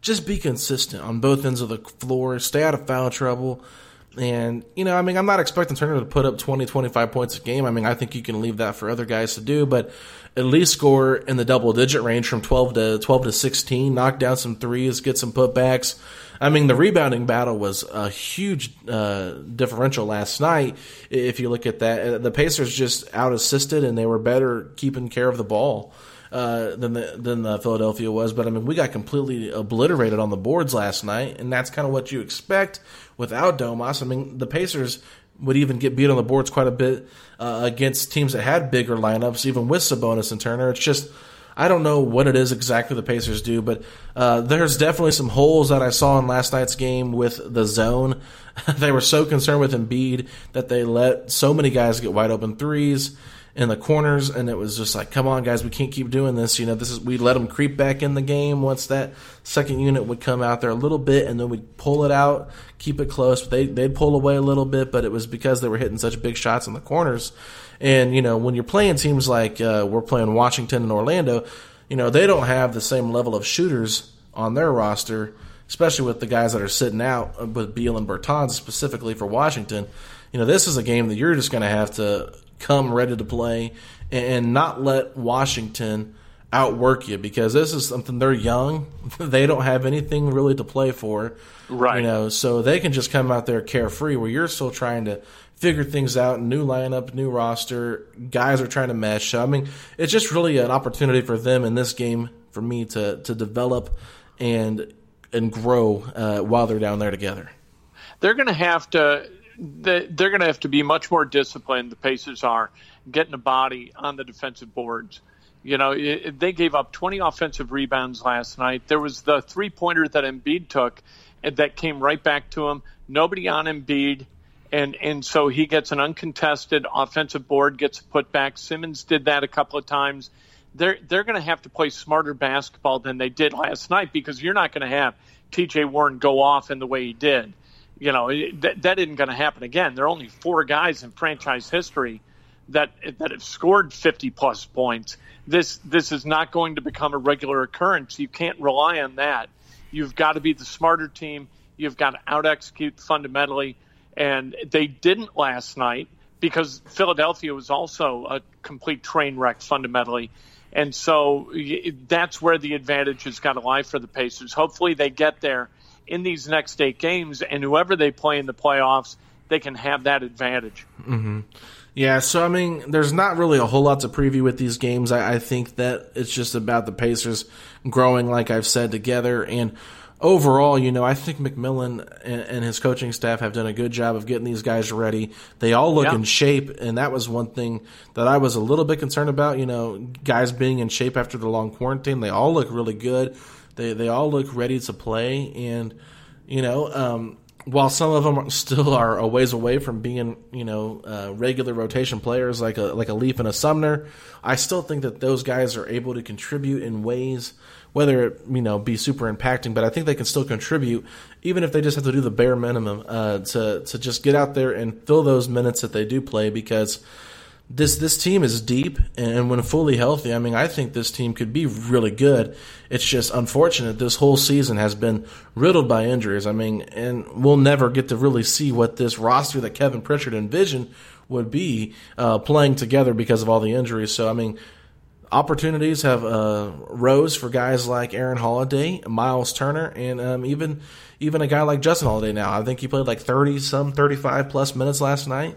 just be consistent on both ends of the floor, stay out of foul trouble. And, you know, I mean, I'm not expecting Turner to put up 20, 25 points a game. I mean, I think you can leave that for other guys to do, but at least score in the double digit range from 12 to 12 to 16, knock down some threes, get some putbacks. I mean, the rebounding battle was a huge uh, differential last night. If you look at that, uh, the Pacers just out assisted and they were better keeping care of the ball. Uh, than the than the Philadelphia was, but I mean we got completely obliterated on the boards last night, and that's kind of what you expect without Domas. I mean the Pacers would even get beat on the boards quite a bit uh, against teams that had bigger lineups, even with Sabonis and Turner. It's just I don't know what it is exactly the Pacers do, but uh, there's definitely some holes that I saw in last night's game with the zone. they were so concerned with Embiid that they let so many guys get wide open threes in the corners, and it was just like, come on, guys, we can't keep doing this. You know, this is we let them creep back in the game once that second unit would come out there a little bit, and then we'd pull it out, keep it close. They they'd pull away a little bit, but it was because they were hitting such big shots in the corners. And you know, when you're playing teams like uh, we're playing Washington and Orlando, you know they don't have the same level of shooters on their roster, especially with the guys that are sitting out uh, with Beal and Bertans specifically for Washington. You know, this is a game that you're just going to have to come ready to play and not let Washington outwork you because this is something they're young. they don't have anything really to play for. Right. You know, so they can just come out there carefree where you're still trying to figure things out, new lineup, new roster, guys are trying to mesh. I mean, it's just really an opportunity for them in this game for me to to develop and and grow uh, while they're down there together. They're going to have to they're going to have to be much more disciplined. The Pacers are getting a body on the defensive boards. You know, it, they gave up 20 offensive rebounds last night. There was the three pointer that Embiid took that came right back to him. Nobody on Embiid. And, and so he gets an uncontested offensive board, gets put back. Simmons did that a couple of times. They're, they're going to have to play smarter basketball than they did last night because you're not going to have TJ Warren go off in the way he did you know that that isn't going to happen again. There are only four guys in franchise history that that have scored 50 plus points. This this is not going to become a regular occurrence. You can't rely on that. You've got to be the smarter team. You've got to out execute fundamentally, and they didn't last night because Philadelphia was also a complete train wreck fundamentally. And so that's where the advantage has got to lie for the Pacers. Hopefully they get there in these next eight games, and whoever they play in the playoffs, they can have that advantage. Mm-hmm. Yeah, so I mean, there's not really a whole lot to preview with these games. I, I think that it's just about the Pacers growing, like I've said, together. And overall, you know, I think McMillan and, and, his coaching staff have done a good job of getting these guys ready. They all look yeah. in shape, and that was one thing that I was a little bit concerned about. You know, guys being in shape after the long quarantine, they all look really good. They they all look ready to play, and you know, um, while some of them still are a ways away from being you know uh, regular rotation players like a like a Leaf and a Sumner, I still think that those guys are able to contribute in ways. Whether it you know be super impacting, but I think they can still contribute, even if they just have to do the bare minimum uh, to to just get out there and fill those minutes that they do play. Because this this team is deep, and when fully healthy, I mean, I think this team could be really good. It's just unfortunate this whole season has been riddled by injuries. I mean, and we'll never get to really see what this roster that Kevin Pritchard envisioned would be uh, playing together because of all the injuries. So, I mean, opportunities have uh, rose for guys like Aaron Holiday, Miles Turner, and um, even even a guy like Justin Holiday. Now, I think he played like thirty some, thirty five plus minutes last night.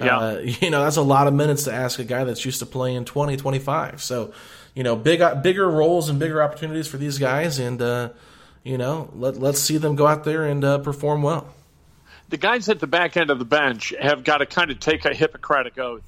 Yeah. Uh, you know, that's a lot of minutes to ask a guy that's used to playing 20, 25. So, you know, big, bigger roles and bigger opportunities for these guys. And, uh, you know, let, let's see them go out there and uh, perform well. The guys at the back end of the bench have got to kind of take a Hippocratic oath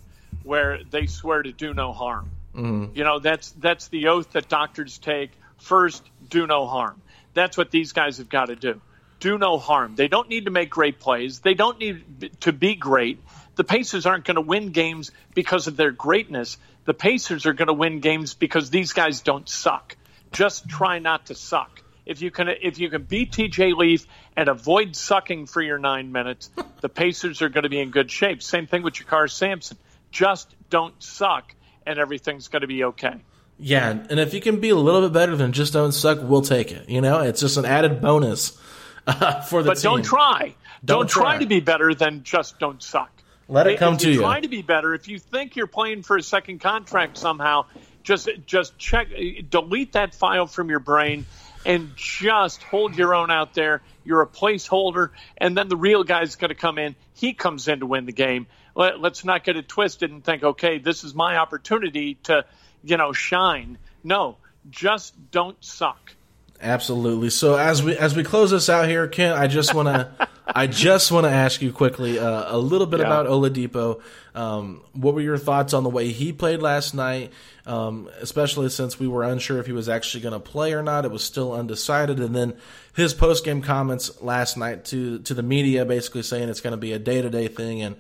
where they swear to do no harm. Mm-hmm. You know, that's that's the oath that doctors take. First, do no harm. That's what these guys have got to do. Do no harm. They don't need to make great plays. They don't need to be great the Pacers aren't going to win games because of their greatness. The Pacers are going to win games because these guys don't suck. just try not to suck. If you can, if you can beat TJ Leaf and avoid sucking for your nine minutes, the Pacers are going to be in good shape. Same thing with JaKarr Sampson. Just don't suck, and everything's going to be okay. Yeah, and if you can be a little bit better than just don't suck, we'll take it. You know, it's just an added bonus uh, for the but team. But don't try. Don't, Don't try. try. to be better than just don't suck. Let it come if to you. Try to be better. If you think you're playing for a second contract somehow, just just check, delete that file from your brain, and just hold your own out there. You're a placeholder, and then the real guy's going to come in. He comes in to win the game. Let, let's not get it twisted and think, okay, this is my opportunity to, you know, shine. No, just don't suck. Absolutely. So as we as we close this out here, Ken, I just want to I just want to ask you quickly uh, a little bit Yeah. about Oladipo. Um, what were your thoughts on the way he played last night? Um, especially since we were unsure if he was actually going to play or not, it was still undecided. And then his post game comments last night to to the media, basically saying it's going to be a day to day thing and.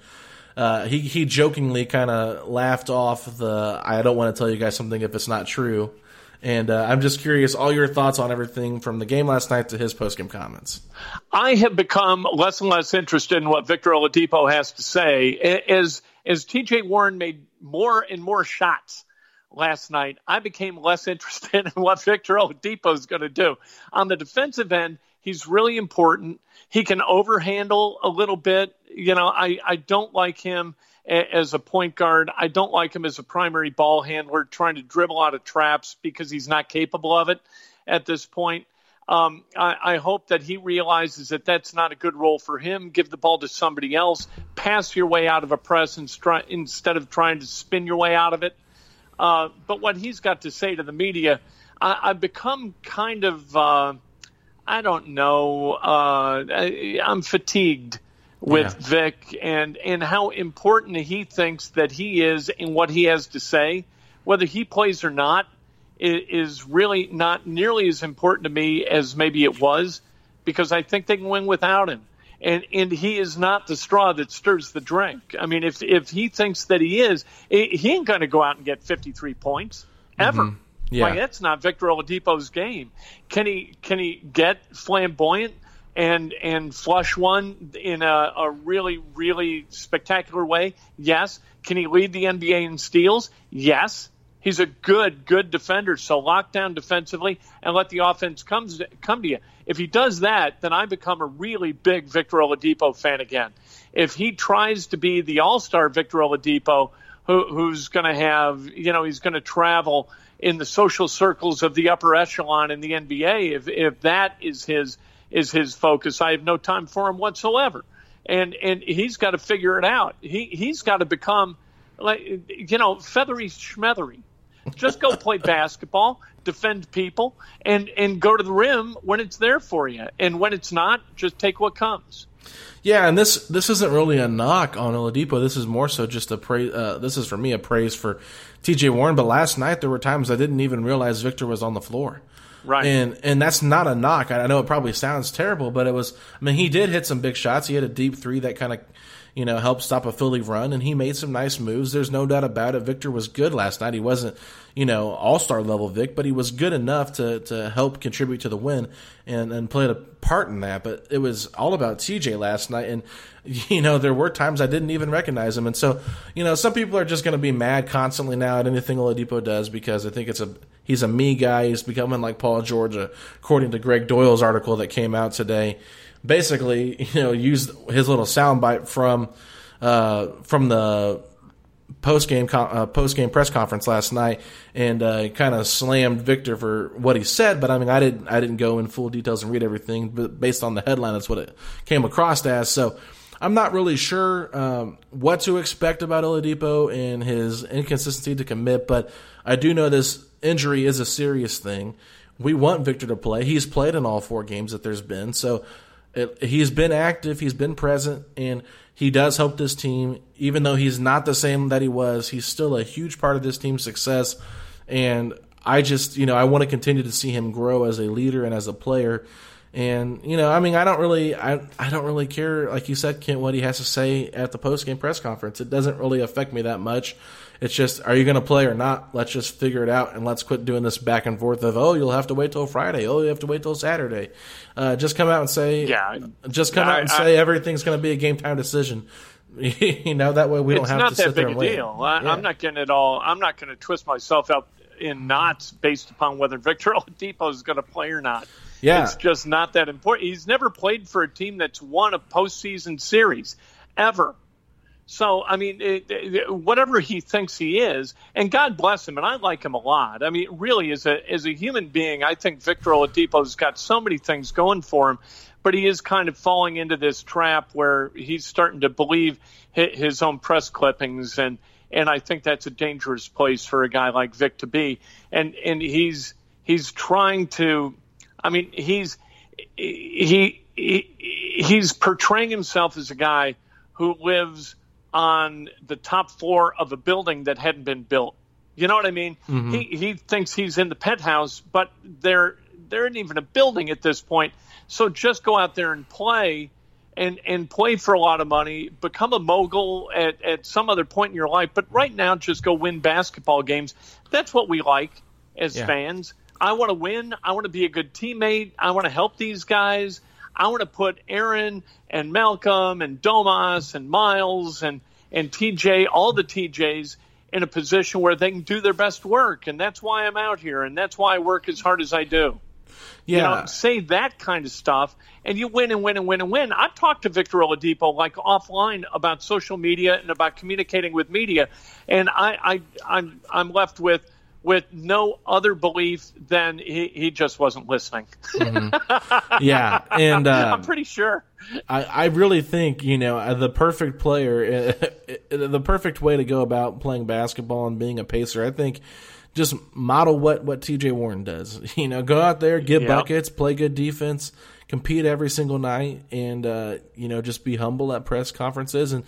Uh, he he jokingly kind of laughed off the I don't want to tell you guys something if it's not true, and uh, I'm just curious all your thoughts on everything from the game last night to his postgame comments. I have become less and less interested in what Victor Oladipo has to say. As as TJ Warren made more and more shots last night, I became less interested in what Victor Oladipo is going to do. On the defensive end, he's really important. He can overhandle a little bit. You know, I, I don't like him as a point guard. I don't like him as a primary ball handler trying to dribble out of traps because he's not capable of it at this point. Um, I, I hope that he realizes that that's not a good role for him. Give the ball to somebody else. Pass your way out of a press instead of trying to spin your way out of it. Uh, but what he's got to say to the media, I, I've become kind of, uh, I don't know, uh, I, I'm fatigued with Yeah. Vic and, and how important he thinks that he is in what he has to say. Whether he plays or not is really not nearly as important to me as maybe it was because I think they can win without him. And and he is not the straw that stirs the drink. I mean, if if he thinks that he is, he ain't going to go out and get 53 points mm-hmm. ever. Yeah. Like that's not Victor Oladipo's game. Can he can he get flamboyant and and flush one in a, a really really spectacular way? Yes. Can he lead the NBA in steals? Yes. He's a good good defender. So lock down defensively and let the offense comes come to you. If he does that, then I become a really big Victor Oladipo fan again. If he tries to be the All Star Victor Oladipo, who, who's going to have you know he's going to travel in the social circles of the upper echelon in the NBA. If if that is his is his focus, I have no time for him whatsoever. And and he's got to figure it out. He he's got to become like you know feathery schmeathery. Just go play basketball, defend people, and and go to the rim when it's there for you. And when it's not, just take what comes. Yeah, and this this isn't really a knock on Oladipo. This is more so just a praise. Uh, this is for me a praise for T.J. Warren. But last night there were times I didn't even realize Victor was on the floor. Right. And and that's not a knock. I know it probably sounds terrible, but it was. I mean, he did hit some big shots. He had a deep three that kind of, you know, helped stop a Philly run, and he made some nice moves. There's no doubt about it. Victor was good last night. He wasn't, you know, all star level Vic, but he was good enough to to help contribute to the win and and played a part in that. But it was all about TJ last night, and you know, there were times I didn't even recognize him, and so you know, some people are just going to be mad constantly now at anything Oladipo does because I think it's a he's a me guy. He's becoming like Paul George, according to Gregg Doyel's article that came out today. Basically, you know, used his little soundbite from uh, from the post game uh, post game press conference last night and uh, kind of slammed Victor for what he said. But I mean, I didn't I didn't go in full details and read everything, but based on the headline, that's what it came across as. So. I'm not really sure um, what to expect about Oladipo and his inconsistency to commit, but I do know this injury is a serious thing. We want Victor to play. He's played in all four games that there's been, so it, he's been active, he's been present, and he does help this team. Even though he's not the same that he was, he's still a huge part of this team's success. And I just, you know, I want to continue to see him grow as a leader and as a player. And you know, I mean, I don't really, I, I don't really care, like you said, Kent, what he has to say at the post game press conference. It doesn't really affect me that much. It's just, are you going to play or not? Let's just figure it out, and let's quit doing this back and forth of, oh, you'll have to wait till Friday. Oh, you have to wait till Saturday. Uh, just come out and say, yeah, just come I, out and I, say everything's going to be a game time decision. you know, that way we don't have to sit there. It's not that big a deal. I, yeah. I'm not getting it all. I'm not going to twist myself up in knots based upon whether Victor Oladipo is going to play or not. Yeah. It's just not that important. He's never played for a team that's won a postseason series ever. So, I mean, it, it, whatever he thinks he is, and God bless him, and I like him a lot. I mean, really, as a as a human being, I think Victor Oladipo's got so many things going for him, but he is kind of falling into this trap where he's starting to believe his own press clippings, and and I think that's a dangerous place for a guy like Vic to be, and and he's he's trying to, I mean, he's he, he he's portraying himself as a guy who lives on the top floor of a building that hadn't been built. You know what I mean? Mm-hmm. He he thinks he's in the penthouse, but there there isn't even a building at this point. So just go out there and play and and play for a lot of money, become a mogul at, at some other point in your life. But right now just go win basketball games. That's what we like as yeah. fans. I want to win. I want to be a good teammate. I want to help these guys. I want to put Aaron and Malcolm and Domas and Miles and and TJ, all the TJs in a position where they can do their best work, and that's why I'm out here, and that's why I work as hard as I do. Yeah. You know, say that kind of stuff, and you win and win and win and win. I've talked to Victor Oladipo like offline about social media and about communicating with media, and I, I I'm I'm left with with no other belief than he, he just wasn't listening. mm-hmm. Yeah, and uh, I'm pretty sure. I, I really think you know uh, the perfect player, the perfect way to go about playing basketball and being a pacer. I think just model what what TJ Warren does. You know, go out there, get yep. buckets, play good defense, compete every single night, and uh, you know just be humble at press conferences and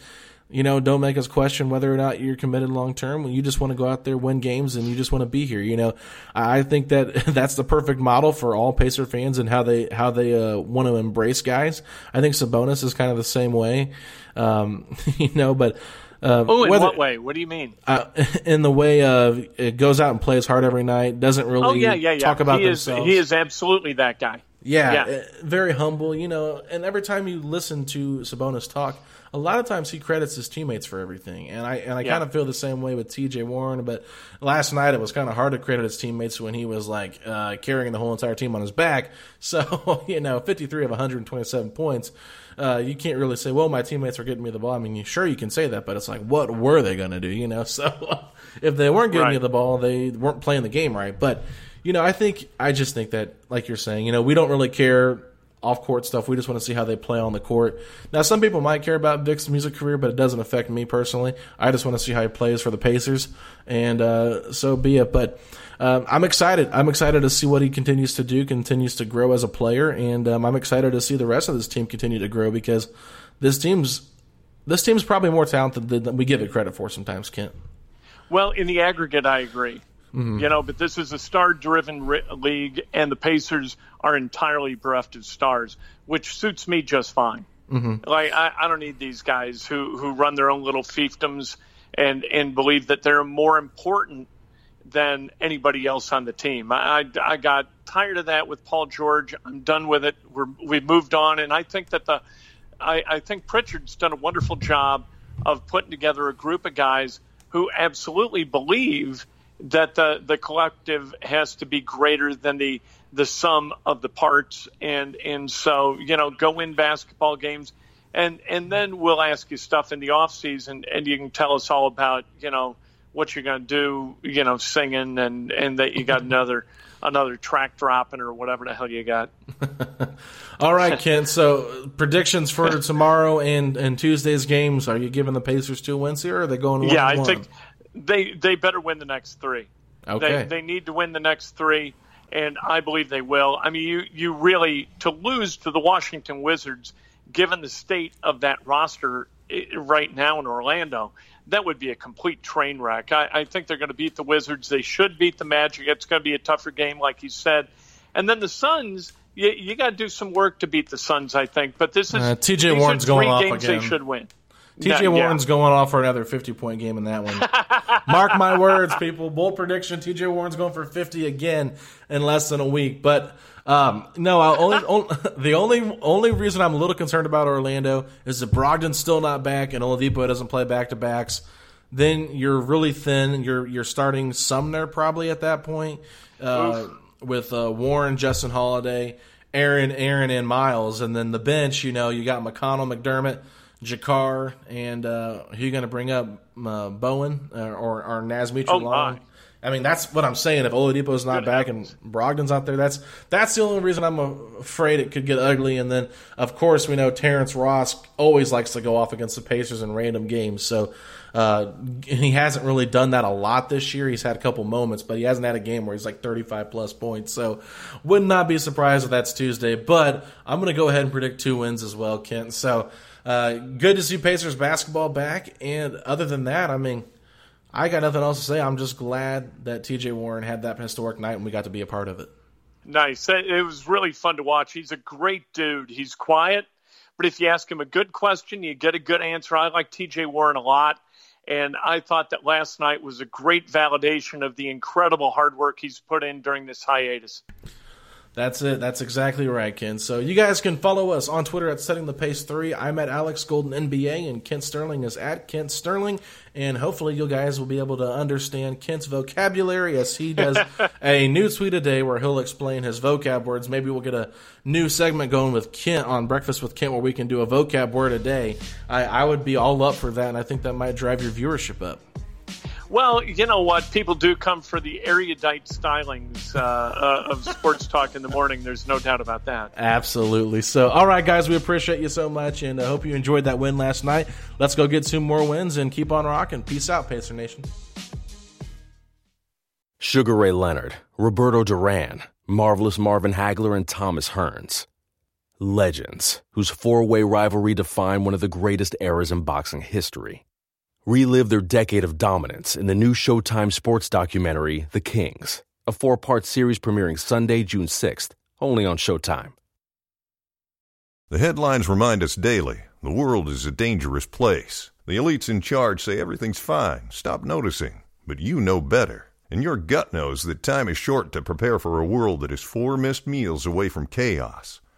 you know, don't make us question whether or not you're committed long term. You just want to go out there, win games, and you just want to be here. You know, I think that that's the perfect model for all Pacer fans and how they how they uh, want to embrace guys. I think Sabonis is kind of the same way. Um, you know, but. Uh, oh, in whether, what way? What do you mean? Uh, in the way of it goes out and plays hard every night, doesn't really oh, yeah, yeah, yeah. talk about he themselves. Is, he is absolutely that guy. Yeah, yeah, uh, very humble, you know. And every time you listen to Sabonis talk, a lot of times he credits his teammates for everything, and I and I yeah. kind of feel the same way with T.J. Warren. But last night it was kind of hard to credit his teammates when he was like uh, carrying the whole entire team on his back. So you know, 53 of 127 points. Uh, you can't really say, well, my teammates are getting me the ball. I mean, you, sure you can say that, but it's like, what were they going to do? You know, so if they weren't getting right. you the ball, they weren't playing the game right. But you know, I think I just think that, like you're saying, you know, we don't really care off court stuff. We just want to see how they play on the court. Now, some people might care about Vic's music career, but it doesn't affect me personally. I just want to see how he plays for the Pacers, and uh, so be it. But um, I'm excited. I'm excited to see what he continues to do, continues to grow as a player, and um, I'm excited to see the rest of this team continue to grow because this team's this team's probably more talented than we give it credit for sometimes, Kent. Well, in the aggregate, I agree. Mm-hmm. You know, but this is a star-driven re- league, and the Pacers are entirely bereft of stars, which suits me just fine. Mm-hmm. Like I, I don't need these guys who who run their own little fiefdoms and and believe that they're more important than anybody else on the team. I, I, I got tired of that with Paul George. I'm done with it. We're we've moved on, and I think that the I, I think Pritchard's done a wonderful job of putting together a group of guys who absolutely believe that the the collective has to be greater than the the sum of the parts. And and so you know go win basketball games. And and then we'll ask you stuff in the off season and you can tell us all about you know what you're going to do you know singing and and that you got another another track dropping or whatever the hell you got. All right Ken. So predictions for tomorrow and and Tuesday's games. Are you giving the Pacers two wins here or are they going yeah I think they they better win the next three. Okay. They, they need to win the next three, and I believe they will. I mean, you you really to lose to the Washington Wizards, given the state of that roster eh, right now in Orlando, that would be a complete train wreck. I, I think they're going to beat the Wizards. They should beat the Magic. It's going to be a tougher game, like you said. And then the Suns, you, you got to do some work to beat the Suns, I think. But this is uh, TJ Warren's going off games again. They should win. TJ No, yeah. Warren's going off for another 50 point game in that one. Mark my words, people. Bold prediction: TJ Warren's going for 50 again in less than a week. But um, no, I only, only the only only reason I'm a little concerned about Orlando is that Brogdon's still not back and Oladipo doesn't play back to backs. Then you're really thin. You're you're starting Sumner probably at that point uh, with uh, Warren, Justin Holiday, Aaron, Aaron, and Miles, and then the bench. You know, you got McConnell, McDermott, JaKarr, and uh, who you going to bring up? Uh, Bowen uh, or or Naz Oh, my. I mean, that's what I'm saying. If Oladipo's not Good back and Brogdon's out there, that's that's the only reason I'm afraid it could get ugly. And then, of course, we know Terrence Ross always likes to go off against the Pacers in random games. So uh, he hasn't really done that a lot this year. He's had a couple moments, but he hasn't had a game where he's like 35 plus points. So would not be surprised if that's Tuesday. But I'm going to go ahead and predict two wins as well, Kent. So uh, good to see Pacers basketball back. And other than that, I mean. I got nothing else to say. I'm just glad that TJ Warren had that historic night and we got to be a part of it. Nice. It it was really fun to watch. He's a great dude. He's quiet, but if you ask him a good question, you get a good answer. I like TJ Warren a lot. And I thought that last night was a great validation of the incredible hard work he's put in during this hiatus. That's it. That's exactly right, Ken. So you guys can follow us on Twitter at Setting the Pace 3. I'm at Alex Golden NBA, and Kent Sterling is at Kent Sterling. And hopefully you guys will be able to understand Kent's vocabulary as he does a new tweet a day where he'll explain his vocab words. Maybe we'll get a new segment going with Kent on Breakfast with Kent where we can do a vocab word a day. I, I would be all up for that, and I think that might drive your viewership up. Well, you know what? People do come for the erudite stylings uh, uh, of sports talk in the morning. There's no doubt about that. Absolutely. So, all right, guys, we appreciate you so much, and I hope you enjoyed that win last night. Let's go get two more wins and keep on rocking. Peace out, Pacer Nation. Sugar Ray Leonard, Roberto Duran, Marvelous Marvin Hagler, and Thomas Hearns. Legends, whose four way rivalry defined one of the greatest eras in boxing history. Relive their decade of dominance in the new Showtime sports documentary, The Kings, a four part series premiering Sunday, June 6th, only on Showtime. The headlines remind us daily the world is a dangerous place. The elites in charge say everything's fine, stop noticing. But you know better. And your gut knows that time is short to prepare for a world that is four missed meals away from chaos.